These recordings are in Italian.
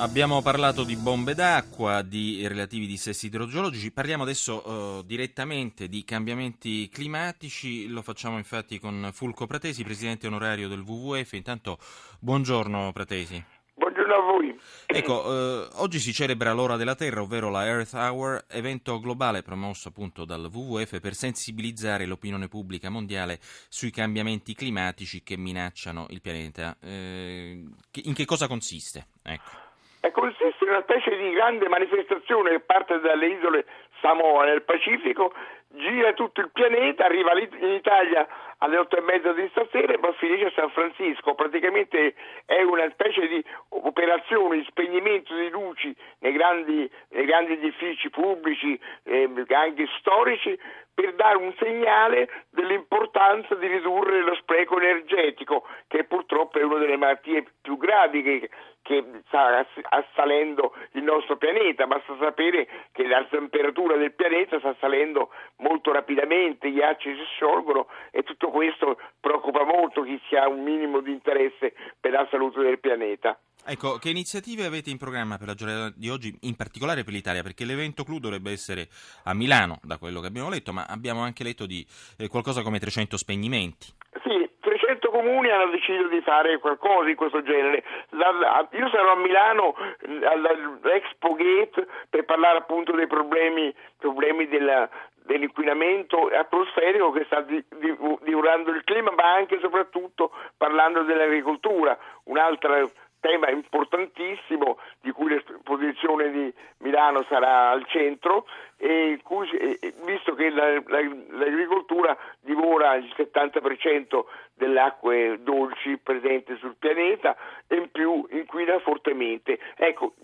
Abbiamo parlato di bombe d'acqua, di relativi dissesti idrogeologici, parliamo adesso uh, direttamente di cambiamenti climatici, lo facciamo infatti con Fulco Pratesi, presidente onorario del WWF. Intanto buongiorno Pratesi. Buongiorno a voi. Ecco, eh, oggi si celebra l'ora della Terra, ovvero la Earth Hour, evento globale promosso appunto dal WWF per sensibilizzare l'opinione pubblica mondiale sui cambiamenti climatici che minacciano il pianeta. Eh, in che cosa consiste? Ecco. Consiste in una specie di grande manifestazione che parte dalle isole Samoa nel Pacifico, gira tutto il pianeta, arriva in Italia alle otto e mezza di stasera e poi finisce a San Francisco. Praticamente è una specie di operazione di spegnimento di luci nei grandi, nei grandi edifici pubblici, eh, anche storici, per dare un segnale dell'importanza di ridurre lo spreco energetico, che purtroppo è una delle malattie più gravi che, che sta assalendo il nostro pianeta. Basta sapere che la temperatura del pianeta sta salendo molto rapidamente, gli ghiacci si sciolgono e tutto questo preoccupa molto chi si ha un minimo di interesse per la salute del pianeta. Ecco, che iniziative avete in programma per la giornata di oggi, in particolare per l'Italia? Perché l'evento clou dovrebbe essere a Milano, da quello che abbiamo letto, ma abbiamo anche letto di eh, qualcosa come 300 spegnimenti. Sì, 300 comuni hanno deciso di fare qualcosa di questo genere. io sarò a Milano all'Expo Gate per parlare appunto dei problemi, problemi della, dell'inquinamento atmosferico che sta divorando il clima, ma anche e soprattutto parlando dell'agricoltura, un'altra tema importantissimo di cui l'esposizione di Milano sarà al centro e cui, visto che la, la, l'agricoltura divora il 70% delle acque dolci presenti sul pianeta e in più inquina fortemente. Ecco,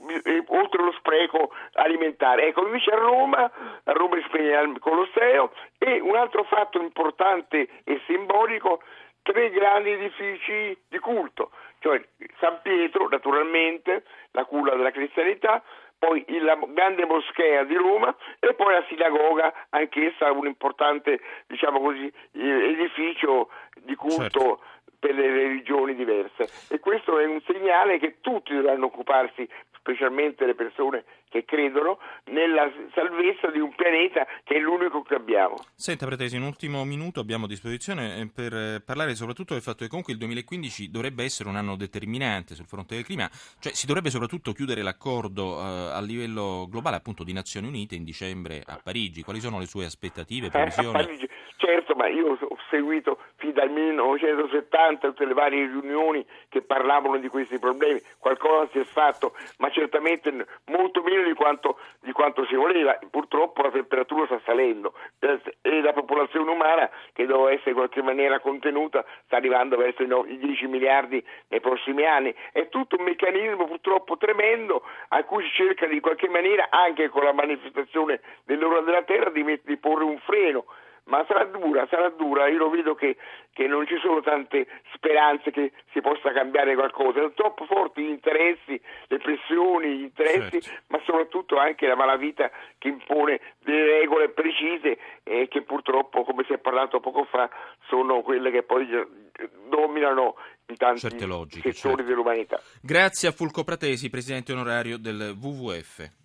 oltre allo spreco alimentare. Ecco, invece a Roma, a Roma si spegne il Colosseo e un altro fatto importante e simbolico, tre grandi edifici di culto cioè San Pietro naturalmente, la culla della cristianità, poi la grande moschea di Roma e poi la sinagoga, anch'essa un importante diciamo così, edificio di culto certo. Per le religioni diverse. E questo è un segnale che tutti dovranno occuparsi specialmente le persone che credono nella salvezza di un pianeta che è l'unico che abbiamo. Senta Pretesi, un ultimo minuto abbiamo a disposizione eh, per eh, parlare soprattutto del fatto che comunque il 2015 dovrebbe essere un anno determinante sul fronte del clima, cioè si dovrebbe soprattutto chiudere l'accordo eh, a livello globale appunto di Nazioni Unite in dicembre a Parigi. Quali sono le sue aspettative, previsioni? Eh, certo, ma io ho seguito fin dal 1970 tutte le varie riunioni che parlavano di questi problemi, qualcosa si è fatto, ma certamente molto meno di quanto, di quanto si voleva. Purtroppo la temperatura sta salendo e la popolazione umana, che doveva essere in qualche maniera contenuta, sta arrivando verso i 10 miliardi nei prossimi anni. È tutto un meccanismo purtroppo tremendo a cui si cerca di qualche maniera, anche con la manifestazione dell'ora della terra, di, di porre un freno ma sarà dura, sarà dura, io lo vedo che, che, non ci sono tante speranze che si possa cambiare qualcosa, sono troppo forti gli interessi, le pressioni, gli interessi, certo. ma soprattutto anche la malavita che impone delle regole precise e che purtroppo, come si è parlato poco fa, sono quelle che poi dominano in tanti settori certo. dell'umanità. Grazie a Fulco Pratesi, Presidente onorario del WWF.